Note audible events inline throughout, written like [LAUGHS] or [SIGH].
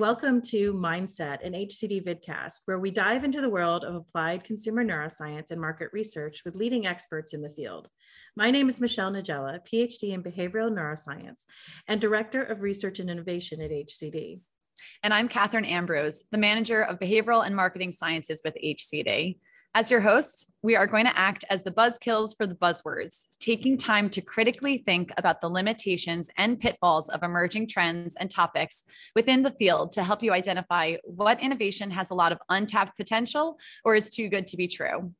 welcome to Mindset, an HCD vidcast, where we dive into the world of applied consumer neuroscience and market research with leading experts in the field. My name is Michelle Niedziela, PhD in behavioral neuroscience and Director of Research and Innovation at HCD. And I'm Catherine Ambrose, the Manager of Behavioral and Marketing Sciences with HCD. As your hosts, we are going to act as the buzzkills for the buzzwords, taking time to critically think about the limitations and pitfalls of emerging trends and topics within the field to help you identify what innovation has a lot of untapped potential or is too good to be true.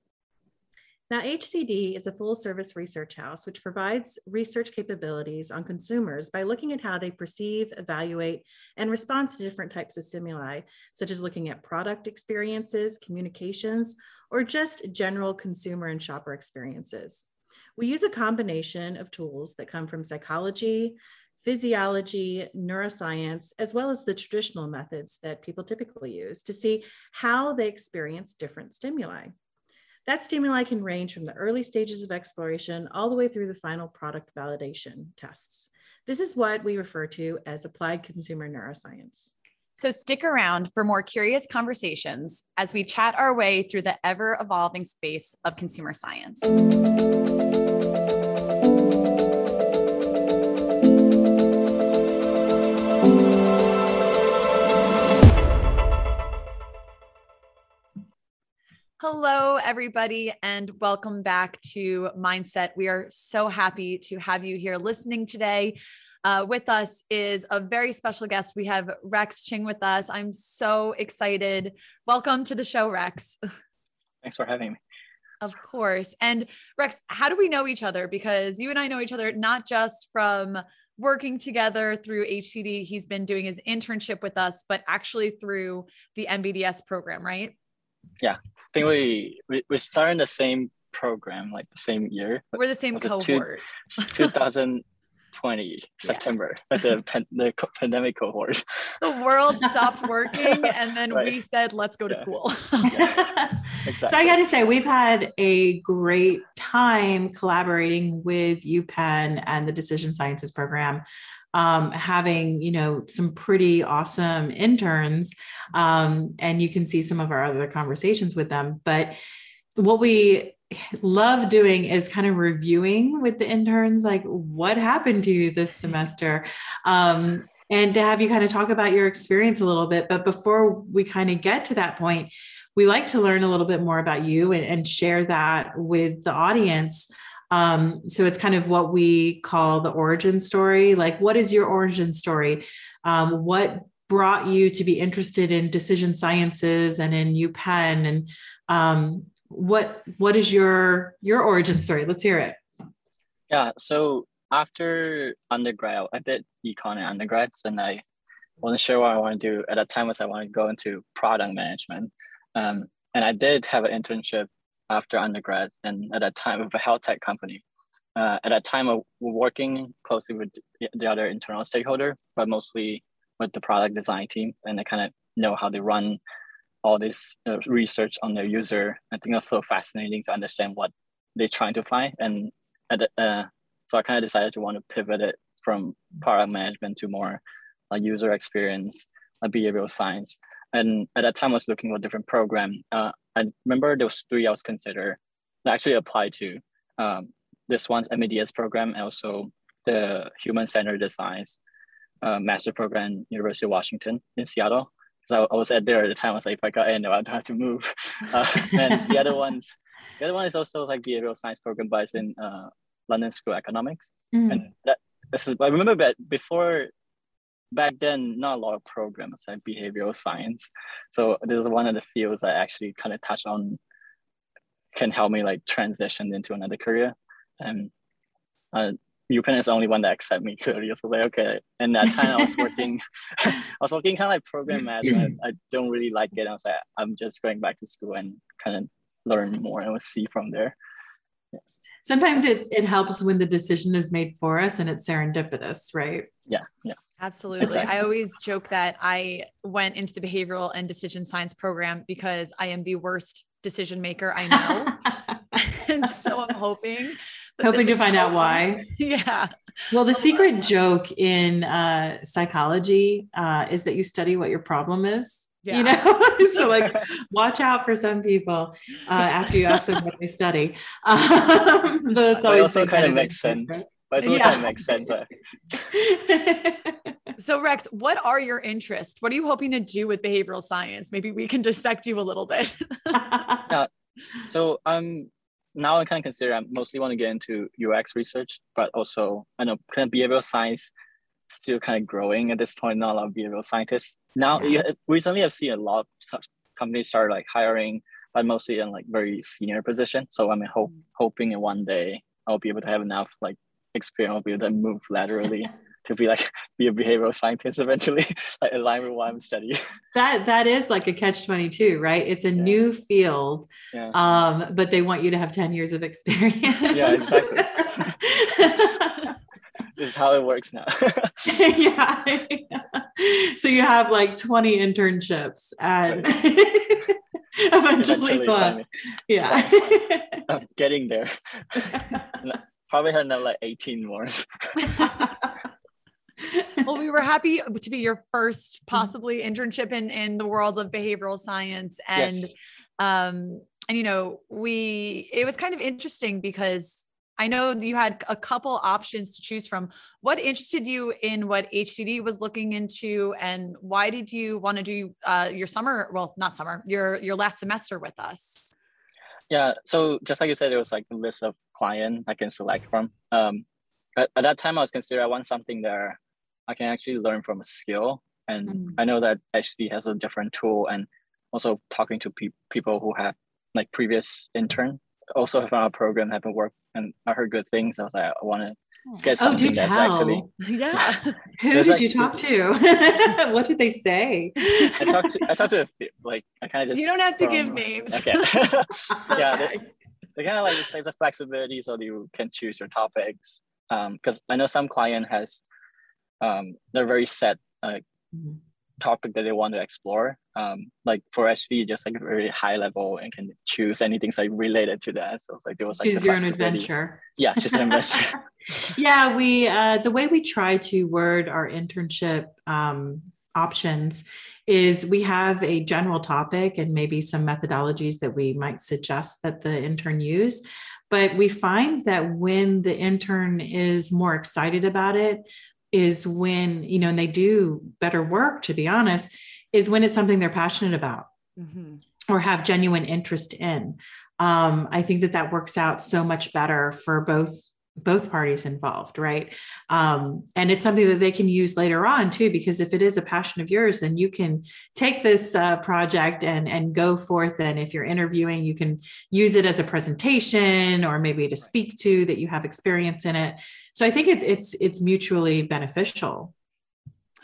Now, HCD is a full service research house which provides research capabilities on consumers by looking at how they perceive, evaluate, and respond to different types of stimuli, such as looking at product experiences, communications, or just general consumer and shopper experiences. We use a combination of tools that come from psychology, physiology, neuroscience, as well as the traditional methods that people typically use to see how they experience different stimuli. That stimuli can range from the early stages of exploration all the way through the final product validation tests. This is what we refer to as applied consumer neuroscience. So stick around for more curious conversations as we chat our way through the ever evolving space of consumer science. Hello, everybody, and welcome back to Mindset. We are so happy to have you here listening today. Uh, with us is a very special guest. We have Rex Ching with us. I'm so excited. Welcome to the show, Rex. [LAUGHS] Thanks for having me. Of course. And Rex, how do we know each other? Because you and I know each other not just from working together through HCD. He's been doing his internship with us, but actually through the MBDS program, right? Yeah, think we we, we started the same program, like the same year. We're the same cohort. [LAUGHS] Two, 2020 September, like the pan, the pandemic cohort. The world [LAUGHS] stopped working, and then right. we said, "Let's go to yeah. school." yeah. [LAUGHS] exactly. So I got to say, we've had a great time collaborating with UPenn and the Decision Sciences program um, having you know some pretty awesome interns um, and you can see some of our other conversations with them but what we love doing is kind of reviewing with the interns like what happened to you this semester um, and to have you kind of talk about your experience a little bit but before we kind of get to that point we like to learn a little bit more about you and, and share that with the audience um, so it's kind of what we call the origin story. Like, what is your origin story? Um, what brought you to be interested in decision sciences and in UPenn? And um, what what is your your origin story? Let's hear it. Yeah. So after undergrad, I did econ and undergrads, and I wasn't sure what I want to do at that time. Was I want to go into product management, um, and I did have an internship after undergrad and at that time with a health tech company. Uh, at that time, of working closely with the other internal stakeholder, but mostly with the product design team, and I kind of know how they run all this uh, research on their user. I think it's so fascinating to understand what they're trying to find, and uh, so I kind of decided to want to pivot it from product management to more uh, user experience, uh, behavioral science. And at that time, I was looking for a different program. Uh, I remember there was three I was considered I actually applied to. Um, this one's MBDS program and also the Human Centered Designs uh, master program, University of Washington in Seattle. Because I, I, was at there at the time. I was like, if I got in, I don't have to move. [LAUGHS] Uh, and the other [LAUGHS] ones, the other one is also like behavioral science program, but it's in uh, London School of Economics. Mm. And that this is I remember that before back then not a lot of programs like behavioral science so this is one of the fields i actually kind of touch on can help me like transition into another career and uh, UPenn is the only one that accept me clearly. So like, okay. And that time I was [LAUGHS] working, [LAUGHS] I was working kind of like program management. [CLEARS THROAT] I don't really like it. I was like, I'm just going back to school and kind of learn more and we'll see from there. Yeah. Sometimes it, it helps when the decision is made for us and it's serendipitous, right? Yeah. Yeah. Absolutely. Exactly. I always joke that I went into the behavioral and decision science program because I am the worst decision maker I know. [LAUGHS] and so I'm hoping [LAUGHS] hoping to find out why. [LAUGHS] Yeah. well, the secret joke in uh, psychology uh, is that you study what your problem is. Yeah. You know, [LAUGHS] so like watch out for some people uh, after you ask them what they study. Um, that's always also kind of makes sense. Right? But it yeah. kind of makes sense. so Rex, what are your interests? What are you hoping to do with behavioral science? Maybe we can dissect you a little bit. yeah. So um now I kind of consider I mostly want to get into UX research, but also I know kind of behavioral science still kind of growing at this point. Not a lot of behavioral scientists now. Yeah. Recently I've seen a lot of such companies start like hiring, but mostly in like very senior position. So I'm hope, mm. hoping in one day I'll be able to have enough like experience will be able to move laterally [LAUGHS] to be like [LAUGHS] be a behavioral scientist eventually, [LAUGHS] like align with what I'm studying. [LAUGHS] That that is like a catch 22, right? It's a yeah. new field. Yeah. Um, but they want you to have 10 years of experience. yeah, exactly. this is how it works now. yeah. So you have like 20 internships and eventually, eventually yeah. I'm getting there probably had another like 18 more. Well, we were happy to be your first possibly internship in in the world of behavioral science and yes. um and you know, we it was kind of interesting because I know you had a couple options to choose from. What interested you in what HCD was looking into, and why did you want to do uh, your summer? Well, not summer, your your last semester with us. Yeah, so just like you said, it was like a list of client I can select from. Um, at, at that time, I was considering I want something that I can actually learn from a skill, and mm. I know that HCD has a different tool, and also talking to pe- people who have like previous intern also found a program have been work and I heard good things. I was like, I want to get oh, something oh, that's tell. actually yeah. [LAUGHS] Who did like, you talk to? [LAUGHS] what did they say? I talked to I talked to a few, like I kind of just you don't have to from, give names. Okay. [LAUGHS] yeah, they, they kind of like the the flexibility so you can choose your topics. Um, because I know some client has um they're very set like mm-hmm topic that they want to explore. Um, like for HCD, just like very high level and can choose anything like related to that. So it's like there was like choose your own adventure. Yeah, just an adventure. [LAUGHS] [LAUGHS] yeah, we uh, the way we try to word our internship um, options is we have a general topic and maybe some methodologies that we might suggest that the intern use. But we find that when the intern is more excited about it, is when, you know, and they do better work, to be honest, is when it's something they're passionate about mm-hmm. or have genuine interest in. Um, I think that that works out so much better for both both parties involved right? Um, and it's something that they can use later on too because if it is a passion of yours then you can take this uh, project and and go forth. And if you're interviewing you can use it as a presentation or maybe to speak to that you have experience in it. So i think it's it's it's mutually beneficial.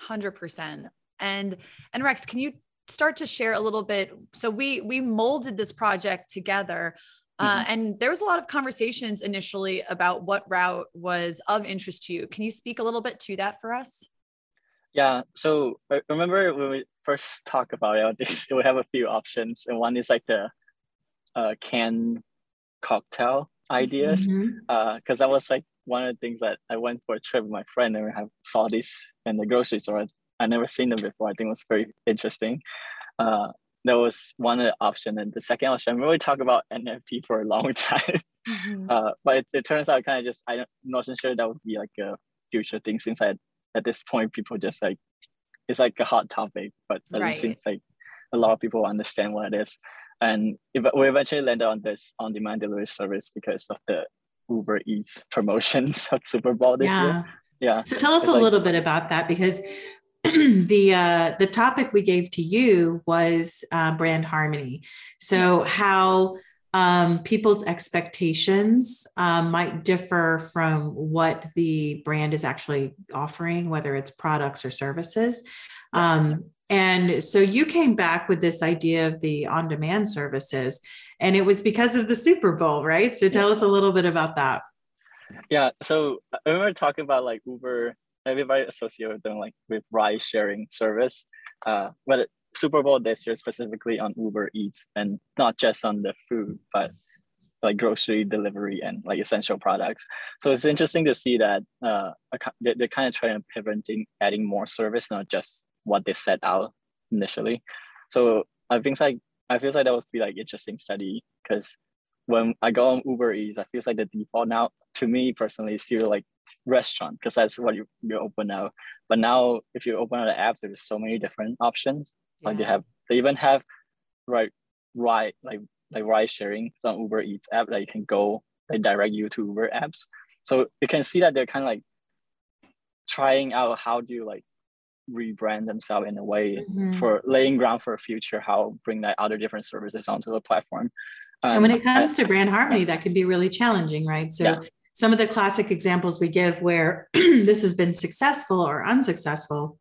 100% and and rex can you start to share a little bit? So we we molded this project together uh, mm-hmm. and there was a lot of conversations initially about what route was of interest to you. Can you speak a little bit to that for us? Yeah. So I remember when we first talked about it, [LAUGHS] we have a few options, and one is like the uh, can cocktail ideas, because mm-hmm. uh, that was like one of the things that I went for a trip with my friend, and we have saw this in the grocery store. I never seen them before. I think it was very interesting. Uh, that was one option. And the second option, I really talk about NFT for a long [LAUGHS] time. Mm-hmm. Uh, but it, it, turns out kind of just, I'm not sure that would be like a future thing since I, at this point, people just like, it's like a hot topic, but right. it seems like a lot of people understand what it is. And if, we eventually landed on this on-demand delivery service because of the Uber Eats promotions [LAUGHS] of Super Bowl this yeah. year. Yeah. So tell us it's a like, little bit about that because [CLEARS THROAT] the uh, the topic we gave to you was uh, brand harmony. So how um, people's expectations um, might differ from what the brand is actually offering, whether it's products or services. Um, and so you came back with this idea of the on demand services, and it was because of the Super Bowl, right? So tell us a little bit about that. Yeah. So I remember talking about like Uber everybody associate with them like with ride sharing service. Uh, but Super Bowl this year specifically on Uber Eats and not just on the food, but like grocery delivery and like essential products. So it's interesting to see that uh, they're, kind of trying to pivoting, adding more service, not just what they set out initially. So I think like I feel like that would be like interesting study because when I go on Uber Eats, I feel like the default now to me personally is still like restaurant because that's what you, you open now. But now if you open the app, there's so many different options. Yeah. Like they have they even have right right like like ride sharing some Uber Eats app that you can go they direct you to Uber apps. So you can see that they're kind of like trying out how do you like rebrand themselves in a way mm-hmm. for laying ground for a future how bring that other different services onto the platform um, and when it comes I, to brand harmony that can be really challenging right so yeah. Some of the classic examples we give where [CLEARS THROAT] this has been successful or unsuccessful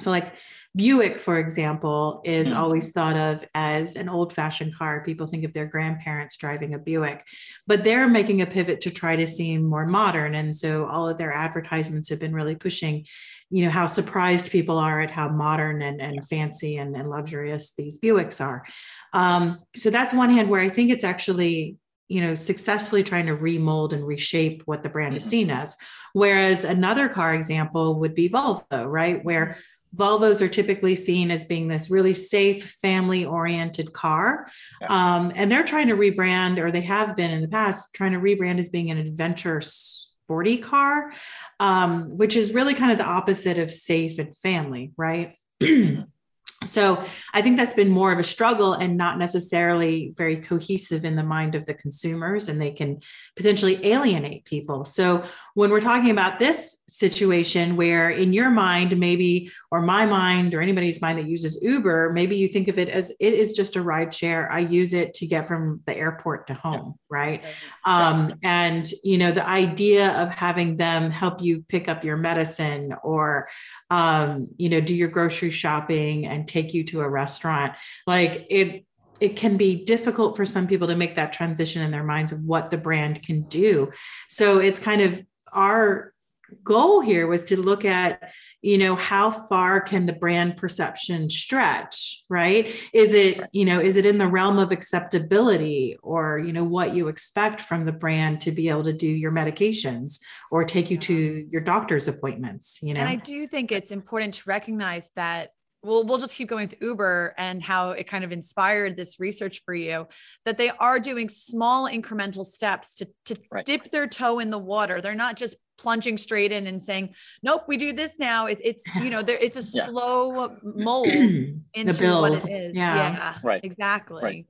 so like Buick, for example, is mm-hmm. always thought of as an old fashioned car. People think of their grandparents driving a Buick, but they're making a pivot to try to seem more modern. And so all of their advertisements have been really pushing, you know, how surprised people are at how modern and, and fancy and, and luxurious these Buicks are. Um, so that's one hand where I think it's actually you know successfully trying to remold and reshape what the brand is mm-hmm. seen as whereas another car example would be volvo right where mm-hmm. Volvos are typically seen as being this really safe, family oriented car. Yeah. Um, and they're trying to rebrand, or they have been in the past, trying to rebrand as being an adventure sporty car, um, which is really kind of the opposite of safe and family, right? [CLEARS THROAT] So I think that's been more of a struggle and not necessarily very cohesive in the mind of the consumers, and they can potentially alienate people. So when we're talking about this situation where in your mind, maybe, or my mind, or anybody's mind that uses Uber, maybe you think of it as it is just a ride share. I use it to get from the airport to home, right? Um, and you know, the idea of having them help you pick up your medicine or um, you know, do your grocery shopping and take you to a restaurant like it it can be difficult for some people to make that transition in their minds of what the brand can do so it's kind of our goal here was to look at you know how far can the brand perception stretch right is it you know is it in the realm of acceptability or you know what you expect from the brand to be able to do your medications or take you to your doctor's appointments you know and i do think it's important to recognize that we'll we'll just keep going with Uber and how it kind of inspired this research for you that they are doing small incremental steps to to right. dip their toe in the water. They're not just plunging straight in and saying, "Nope, we do this now." It's it's [SIGHS] you know there it's a yeah. slow mold [CLEARS THROAT] into what it is. Yeah. yeah, right, exactly. Right.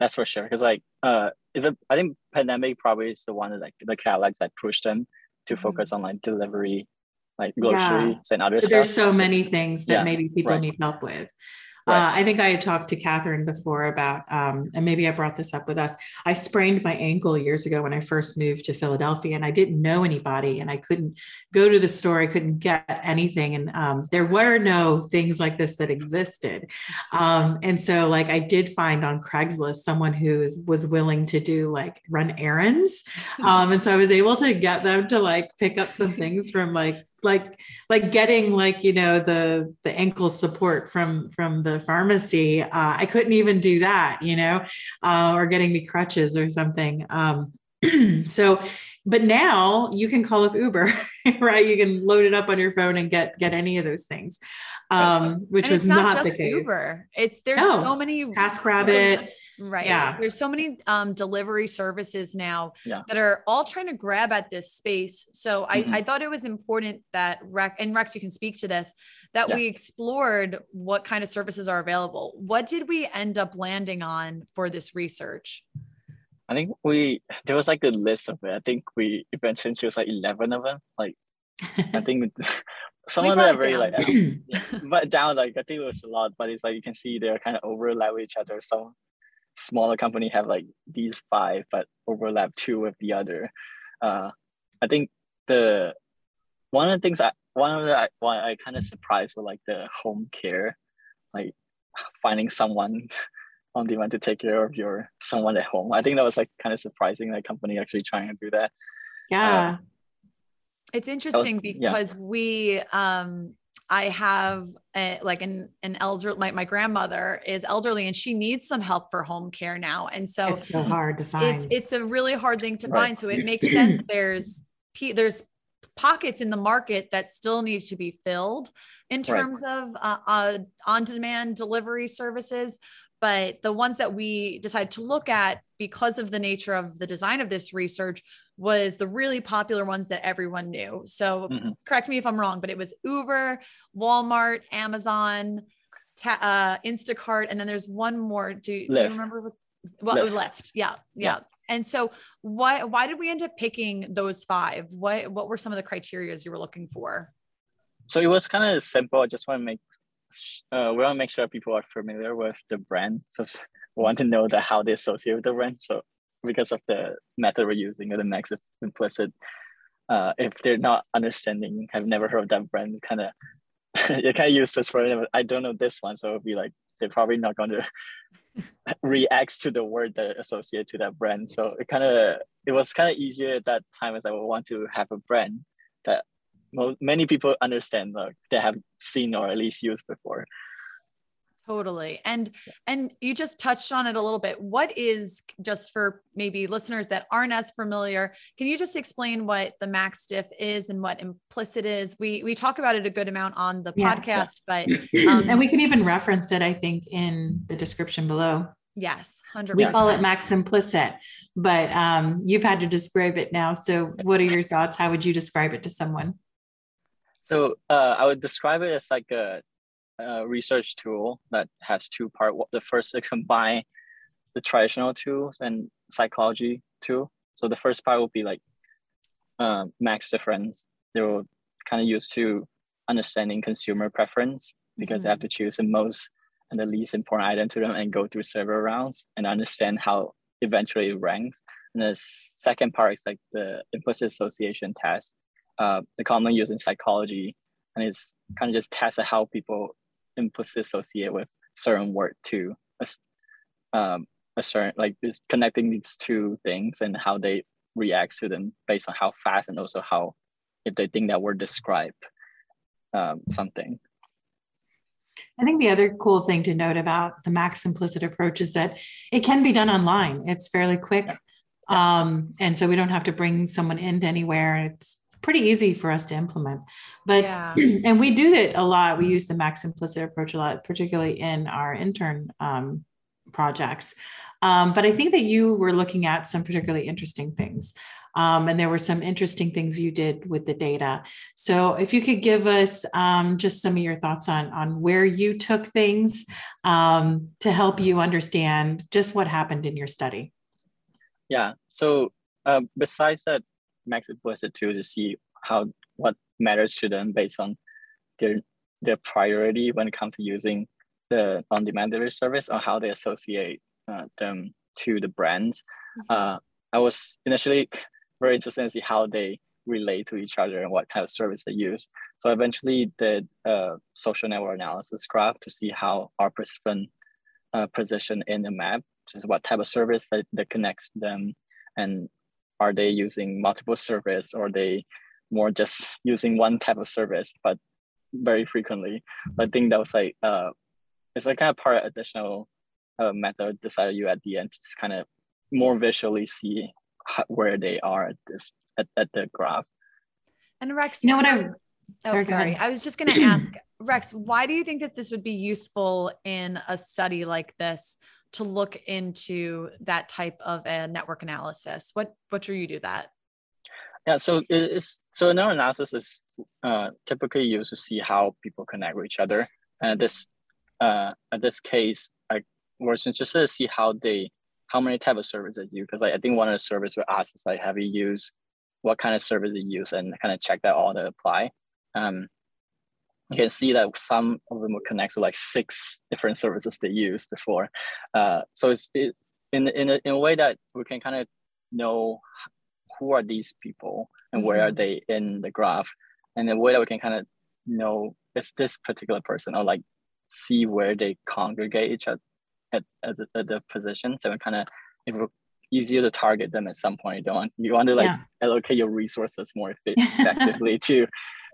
That's for sure. Because like uh, the, I think pandemic probably is the one that like the catalyst that pushed them to mm-hmm. focus on like delivery like groceries yeah. and other but stuff. There's so many things that yeah. maybe people right. need help with. Right. Uh, I think I had talked to Catherine before about, um, and maybe I brought this up with us. I sprained my ankle years ago when I first moved to Philadelphia, and I didn't know anybody, and I couldn't go to the store. I couldn't get anything, and um, there were no things like this that existed. Um, and so, like, I did find on Craigslist someone who was willing to do like run errands, [LAUGHS] um, and so I was able to get them to like pick up some things from like like like getting like you know the the ankle support from from the pharmacy uh, i couldn't even do that you know uh, or getting me crutches or something um, [CLEARS THROAT] so but now you can call up uber [LAUGHS] right? You can load it up on your phone and get get any of those things um, which was not, not the case. Uber. It's there's no. so many Task TaskRabbit Right. Yeah. There's so many um, delivery services now yeah. that are all trying to grab at this space. So mm-hmm. I, I thought it was important that Rex and Rex, you can speak to this, that yeah. we explored what kind of services are available. What did we end up landing on for this research? I think we there was like a list of it. I think we eventually chose like eleven of them. Like I [LAUGHS] think some of them are very like [CLEARS THROAT] yeah, but down like I think it was a lot, but it's like you can see they're kind of overlap with each other. Some smaller company have like these five but overlap two with the other. Uh, i think the one of the things i one of the one i kind of surprised with like the home care like finding someone [LAUGHS] on demand to take care of your someone at home. I think that was like kind of surprising that company actually trying to do that. Yeah. Uh, it's interesting because yeah. we um I have a, like an an elder like my grandmother is elderly and she needs some help for home care now. And so it's so hard to find. It's it's a really hard thing to right. find. So it makes sense. There's there's pockets in the market that still need to be filled in terms right. of uh, uh, on-demand delivery services but the ones that we decided to look at because of the nature of the design of this research was the really popular ones that everyone knew. So mm-hmm. correct me if I'm wrong, but it was Uber, Walmart, Amazon, ta- uh, Instacart, and then there's one more. Do, do you remember? What, well, Lyft. Lyft. Yeah, yeah. Yeah. And so why why did we end up picking those five? What what were some of the criteria you were looking for? So it was kind of simple. I just want to make uh, we want to make sure people are familiar with the brand. So [LAUGHS] want to know that how they associate with the brand. So because of the method we're using or the max implicit. Uh, if they're not understanding, have never heard of that brand, kind of you can't use this for. I don't know this one, so it'll be like they're probably not going [LAUGHS] to react to the word that associate to that brand. So it kind of it was kind of easier at that time as I would want to have a brand that many people understand, like they have seen or at least used before. Totally. And and you just touched on it a little bit. What is just for maybe listeners that aren't as familiar, can you just explain what the max diff is and what implicit is? We we talk about it a good amount on the yeah. podcast, but um, [CLEARS THROAT] and we can even reference it I think in the description below. Yes, 100 We call it max implicit, but um, you've had to describe it now. So what are your thoughts? How would you describe it to someone? So uh, I would describe it as like a a research tool that has two part. The first is combine the traditional tools and psychology tool. So the first part will be like uh, max difference. They will kind of use to understanding consumer preference because mm-hmm. they have to choose the most and the least important item to them and go through several rounds and understand how eventually it ranks. And the second part is like the implicit association test, uh, the commonly used in psychology, and it's kind of just test how people implicit associate with certain word to a, um, a certain like is connecting these two things and how they react to them based on how fast and also how if they think that word describe um, something. I think the other cool thing to note about the max implicit approach is that it can be done online. It's fairly quick. Yeah. Um, and so we don't have to bring someone into anywhere. It's pretty easy for us to implement. But yeah. [CLEARS THROAT] and we do it a lot. We use the max implicit approach a lot, particularly in our intern um, projects. Um, but I think that you were looking at some particularly interesting things. Um, and there were some interesting things you did with the data. So if you could give us um, just some of your thoughts on, on where you took things um, to help you understand just what happened in your study. Yeah. So uh, besides that max implicit too to see how what matters to them based on their their priority when it comes to using the on-demand delivery service or how they associate uh, them to the brands. Mm-hmm. Uh, I was initially [LAUGHS] very interested to see how they relate to each other and what kind of service they use. So I eventually did a social network analysis graph to see how our participant uh, position in the map, is what type of service that, that connects them and are they using multiple service or they more just using one type of service but very frequently i think that was like uh it's like kind of part additional uh, method decided you at the end to just kind of more visually see how, where they are at this at, at the graph and rex you know what i Oh, sorry. sorry. I was just going to ask [CLEARS THROAT] Rex, why do you think that this would be useful in a study like this to look into that type of a network analysis? What what drew you do that? Yeah, so it's so network analysis is uh, typically used to see how people connect with each other. And this uh, in this case, I was interested to see how they how many type of services they use because like, I think one of the services we asked is like have you used what kind of service they use and kind of check that all to apply. Um, you can see that some of them will connect to like six different services they used before. Uh, so it's it, in, in, a, in a way that we can kind of know who are these people and where mm-hmm. are they in the graph. And the way that we can kind of know is this particular person or like see where they congregate each other at, at, the, at the position. So kind of it will easier to target them at some point. You don't want, you want to like yeah. allocate your resources more [LAUGHS] effectively to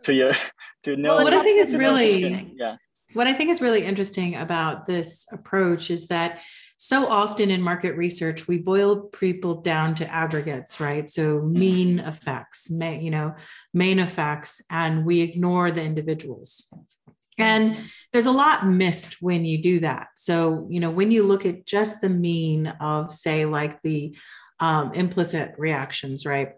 to your [LAUGHS] to know well, what i think is really yeah. what i think is really interesting about this approach is that so often in market research we boil people down to aggregates right? So mm-hmm. mean effects may, you know main effects and we ignore the individuals. And mm-hmm. there's a lot missed when you do that. So you know when you look at just the mean of say like the um, implicit reactions right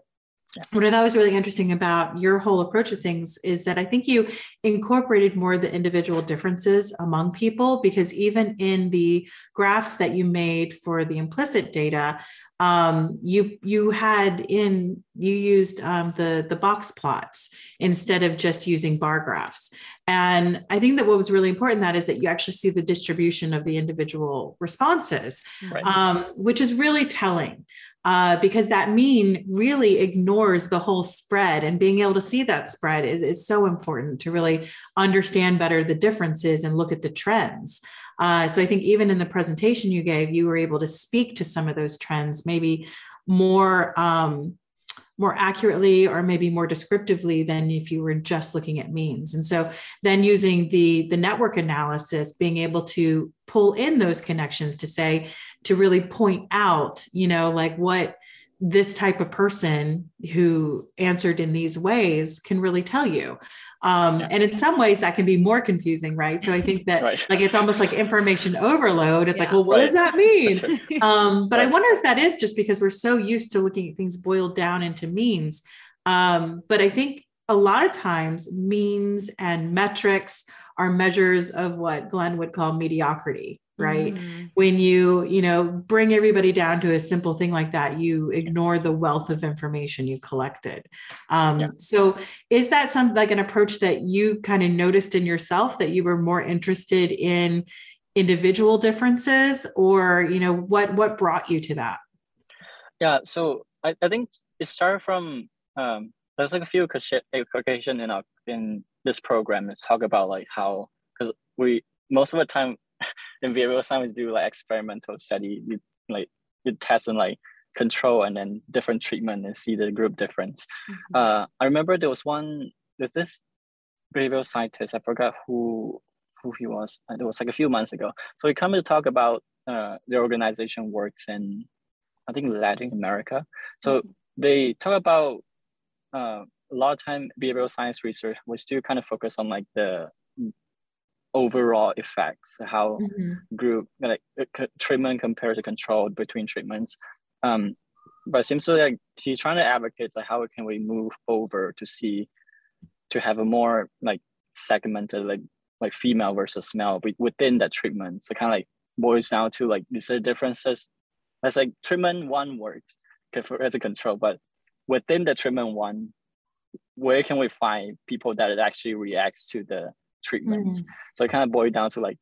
what I thought was really interesting about your whole approach to things is that I think you incorporated more of the individual differences among people because even in the graphs that you made for the implicit data, um, you you had in you used um, the the box plots instead of just using bar graphs, and I think that what was really important that is that you actually see the distribution of the individual responses, right. um, which is really telling uh, because that mean really ignores the whole spread and being able to see that spread is, is so important to really understand better the differences and look at the trends. Uh, so i think even in the presentation you gave you were able to speak to some of those trends maybe more um, more accurately or maybe more descriptively than if you were just looking at means. And so then using the the network analysis being able to pull in those connections to say to really point out you know like what this type of person who answered in these ways can really tell you um, yeah. and in some ways that can be more confusing right so i think that [LAUGHS] right. like it's almost like information overload it's yeah. like well what right. does that mean [LAUGHS] um, but right. i wonder if that is just because we're so used to looking at things boiled down into means um, but i think a lot of times means and metrics are measures of what glenn would call mediocrity right? Mm-hmm. when you you know bring everybody down to a simple thing like that you ignore the wealth of information you collected. Um, yeah. so is that some like an approach that you kind of noticed in yourself that you were more interested in individual differences? Or you know what what brought you to that? Yeah so i, I think it started from um, there's like a few occasion in our in this program is talk about like how because we most of the time [LAUGHS] in behavioral science we do like experimental study we like we test on like control and then different treatment and see the group difference mm-hmm. uh, i remember there was one there's this behavioral scientist i forgot who who he was it was like a few months ago so he came to talk about uh, the organization works in i think latin america so mm-hmm. they talk about uh, a lot of time behavioral science research was still kind of focused on like the overall effects, how mm-hmm. group like uh, treatment compared to control between treatments. Um, but it seems to like he's trying to advocate like how can we move over to see to have a more like segmented like like female versus male within that treatment. So kind of like boils down to like these are differences. That's like treatment one works as a control, but within the treatment one, where can we find people that it actually reacts to the treatments. Mm. So it kind of boiled down to like,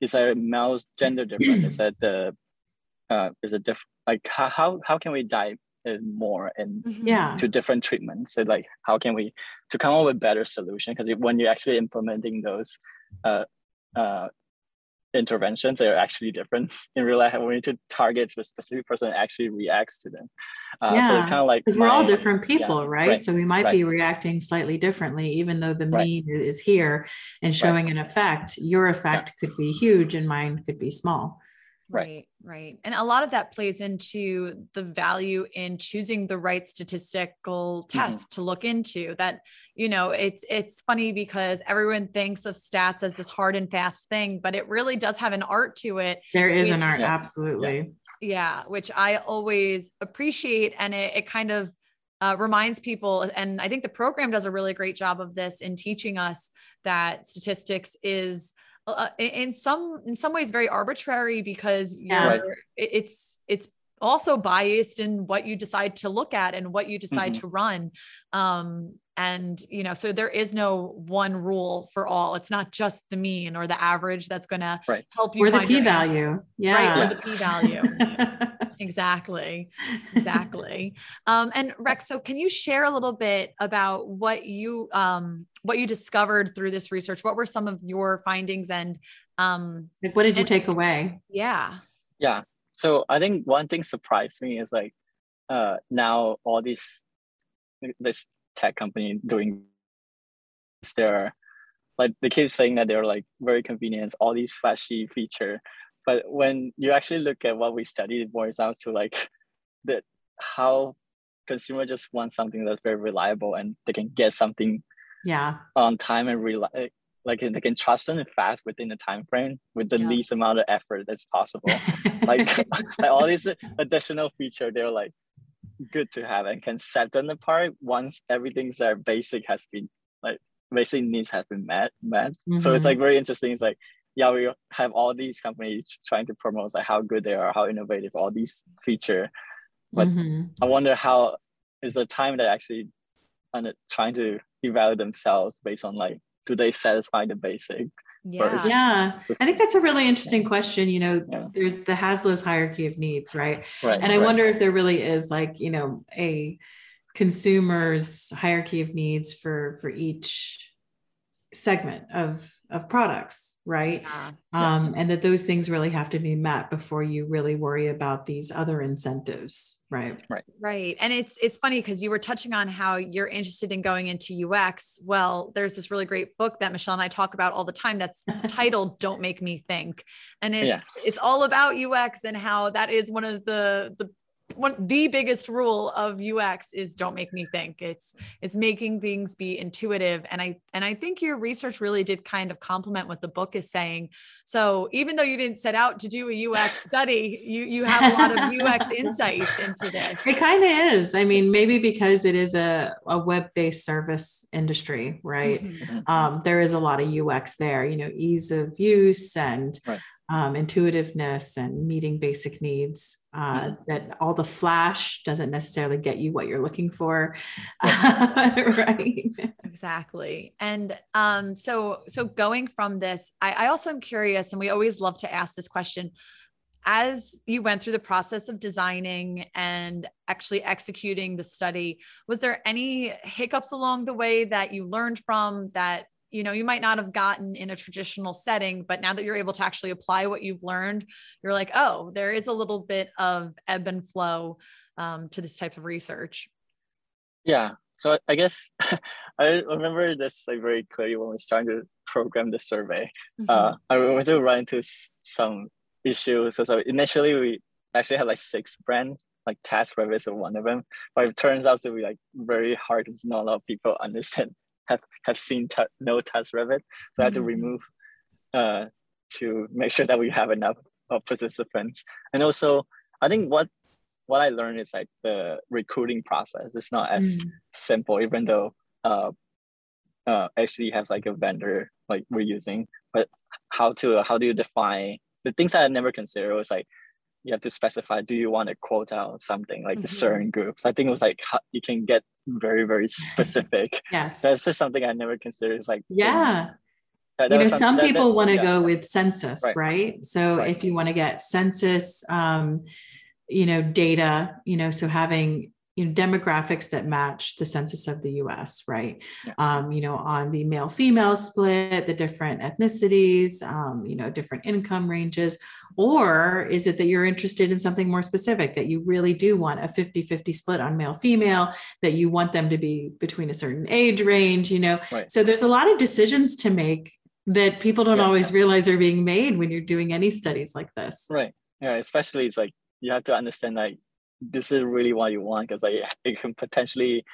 is there a male's gender different? is that the uh, is it different? Like how how can we dive in more and mm-hmm. yeah to different treatments? So like how can we to come up with better solution? Because when you're actually implementing those uh, uh, interventions they are actually different [LAUGHS] in real life we need to target a specific person actually reacts to them uh, yeah. so it's kind of like because we're all different people yeah, right? right? so we might right. be reacting slightly differently even though the right. mean is here and showing an effect your effect yeah. could be huge and mine could be small Right. right, And a lot of that plays into the value in choosing the right statistical mm-hmm. test mm-hmm. to look into. That, you know, it's it's funny because everyone thinks of stats as this hard and fast thing, but it really does have an art to it. There is which, an art, absolutely. Yeah, which I always appreciate. And it, it kind of uh, reminds people, and I think the program does a really great job of this in teaching us that statistics is uh, in some in some ways very arbitrary because you're yeah. it's it's also biased in what you decide to look at and what you decide mm-hmm. to run um, and you know so there is no one rule for all. It's not just the mean or the average that's going to help you or the p-value. yeah. Right, or the p-value. [LAUGHS] Exactly. Exactly. Um, and rex so can you share a little bit about what you um, what you discovered through this research? What were some of your findings and um, like what did you take away? Yeah. Yeah. So i think one thing surprised me is like uh, now all these this tech company doing they're like they keep saying that they're like very convenient, all these flashy feature. But when you actually look at what we studied, it boils down to like that how consumer just want something that's very reliable and they can get something yeah on time and rely like they can trust them and fast within the time frame with the yeah. least amount of effort that's possible. [LAUGHS] like, [LAUGHS] like all these additional feature, they're like good to have and can set them apart once everything's there basic has been like basic needs have been met met. Mm-hmm. So it's like mm-hmm. very interesting. It's like yeah, we have all these companies trying to promote like how good they are, how innovative all these feature. But mm-hmm. I wonder how is the time that actually and trying to evaluate themselves based on like do they satisfy the basic yeah first? yeah i think that's a really interesting question you know yeah. there's the Maslow's hierarchy of needs right, right and i right. wonder if there really is like you know a consumer's hierarchy of needs for for each segment of of products right yeah. um, and that those things really have to be met before you really worry about these other incentives right right right and it's it's funny because you were touching on how you're interested in going into ux well there's this really great book that michelle and i talk about all the time that's [LAUGHS] titled don't make me think and it's yeah. it's all about ux and how that is one of the the one the biggest rule of UX is don't make me think. It's it's making things be intuitive. And I and I think your research really did kind of complement what the book is saying. So even though you didn't set out to do a UX [LAUGHS] study, you you have a lot of UX [LAUGHS] insights into this. It kind of is. I mean, maybe because it is a, a web-based service industry, right? Mm-hmm. Um, there is a lot of UX there, you know, ease of use and right um, intuitiveness and meeting basic needs. Uh, mm-hmm. That all the flash doesn't necessarily get you what you're looking for, [LAUGHS] right? Exactly. And um, so, so going from this, I, I also am curious, and we always love to ask this question as you went through the process of designing and actually executing the study was there any hiccups along the way that you learned from that you know you might not have gotten in a traditional setting but now that you're able to actually apply what you've learned you're like oh there is a little bit of ebb and flow um, to this type of research. Yeah. So i guess [LAUGHS] i remember this like very clearly when we was trying to program the survey. Mm-hmm. uh, i went to run into some issues. So, so initially we actually had like six brands like TaskRabbit is one of them. But it turns out to be like very hard because not a lot of people [LAUGHS] understand have have seen t- no TaskRabbit, so mm-hmm. I had to mm-hmm. remove uh, to make sure that we have enough of participants. And also, I think what what I learned is like the recruiting process is not as mm. simple, even though uh, uh, actually has like a vendor like we're using, but how to how do you define the things I never considered was like you have to specify do you want a quota or something like mm-hmm. the certain groups i think it was like you can get very very specific [LAUGHS] yes that's just something i never considered it's like yeah that, that you know some people want to yeah. go with census right, right? so right. if you want to get census um you know data you know so having you know demographics that match the census of the US right yeah. um, you know on the male female split the different ethnicities um, you know different income ranges or is it that you're interested in something more specific that you really do want a 50 50 split on male female that you want them to be between a certain age range you know right. so there's a lot of decisions to make that people don't yeah, always yeah. realize are being made when you're doing any studies like this right yeah especially it's like you have to understand like this is really what you want because like [LAUGHS] it can potentially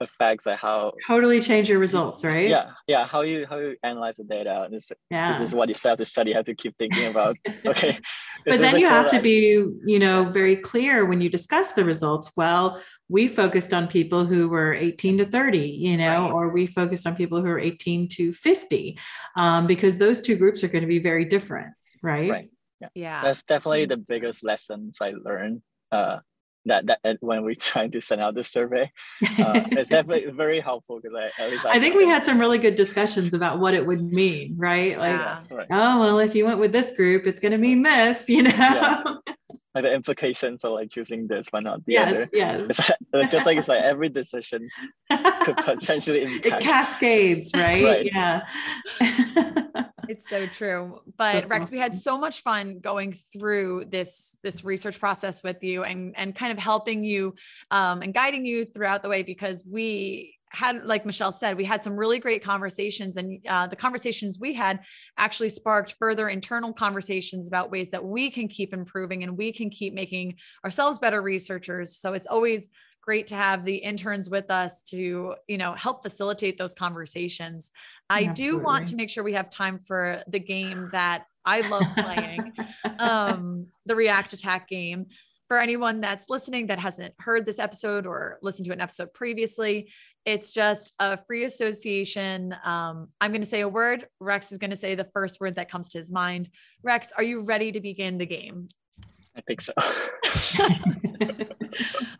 affects like how totally change your results, right? Yeah, yeah. How you how you analyze the data. This yeah. this is what you still have to study. You have to keep thinking about. [LAUGHS] Okay, but then you have to be you know very clear when you discuss the results. Well, we focused on people who were 18 to 30, you know, right. or we focused on people who are 18 to 50, um, because those two groups are going to be very different, right? Right. Yeah. yeah. That's definitely the biggest lessons I learned uh, that that when we're [LAUGHS] trying to send out the survey uh, it's [LAUGHS] definitely very helpful because I, at least I, I think we had some really good discussions about what it would mean right like yeah, right. oh well if you went with this group it's going to mean this [LAUGHS] you know yeah. like the implications of like choosing this but not the yes, other yes it's just like it's like every decision could potentially impact. it cascades right, right. yeah it's so true. But Rex, we had so much fun going through this this research process with you and and kind of helping you um, and guiding you throughout the way because we had, like Michelle said, we had some really great conversations, and uh, the conversations we had actually sparked further internal conversations about ways that we can keep improving and we can keep making ourselves better researchers. So it's always great to have the interns with us to you know help facilitate those conversations i do want to make sure we have time for the game that i love playing [LAUGHS] um the react attack game for anyone that's listening that hasn't heard this episode or listened to an episode previously, it's just a free association. Um, I'm going to say a word. Rex is going to say the first word that comes to his mind. Rex, are you ready to begin the game? I think so.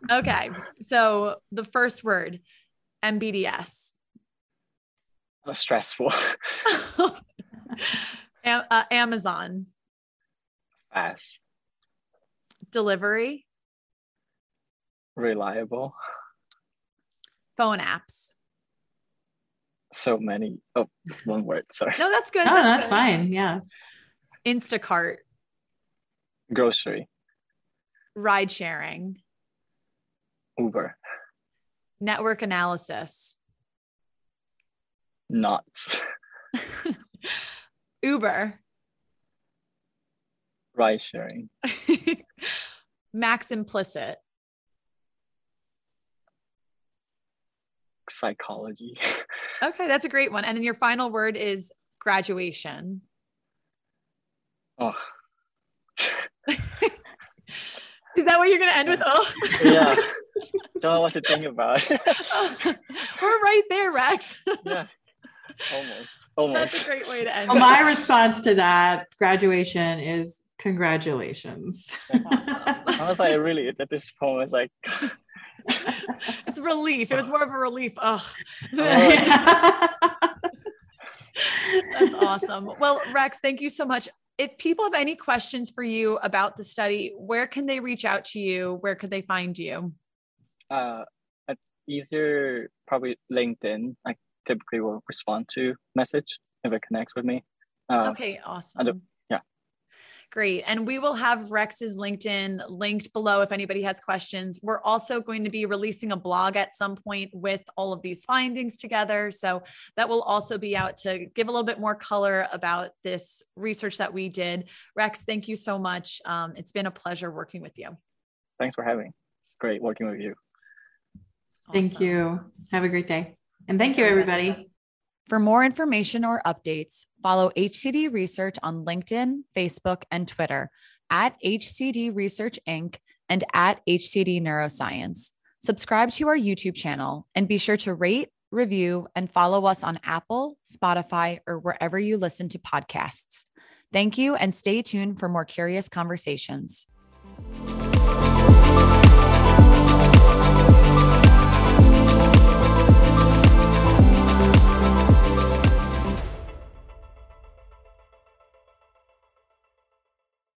[LAUGHS] okay. So the first word, MBDS. Oh, stressful. [LAUGHS] uh, Amazon. Fast delivery, reliable, phone apps. So many. Oh, one word. Sorry. No, that's good. No, that's, that's good. fine. Yeah. Instacart. Grocery. Ride sharing. Uber. Network analysis. Knots. [LAUGHS] Uber. Ride sharing. [LAUGHS] Max implicit. Psychology. [LAUGHS] okay, that's a great one. And then your final word is graduation. Oh. Is that what you're going to end with? Oh, yeah. [LAUGHS] Don't know what to think about. [LAUGHS] We're right there, Rex. [LAUGHS] yeah. Almost. Almost. That's a great way to end. Well, my response to that graduation is congratulations. I was like, really, at this point, it's like, it's relief. It was more of a relief. Oh, that's awesome. Well, Rex, thank you so much. If people have any questions for you about the study, where can they reach out to you? Where could they find you? Uh, easier probably LinkedIn. I typically will respond to message if it connects with me. Uh, okay, awesome. Great. And we will have Rex's LinkedIn linked below if anybody has questions. We're also going to be releasing a blog at some point with all of these findings together. So that will also be out to give a little bit more color about this research that we did. Rex, thank you so much. Um, it's been a pleasure working with you. Thanks for having me. It's great working with you. Awesome. Thank you. Have a great day. And thank Thanks you, everybody. For more information or updates, follow HCD Research on LinkedIn, Facebook, and Twitter at HCD Research Inc. and at HCD Neuroscience. Subscribe to our YouTube channel and be sure to rate, review, and follow us on Apple, Spotify, or wherever you listen to podcasts. Thank you and stay tuned for more curious conversations.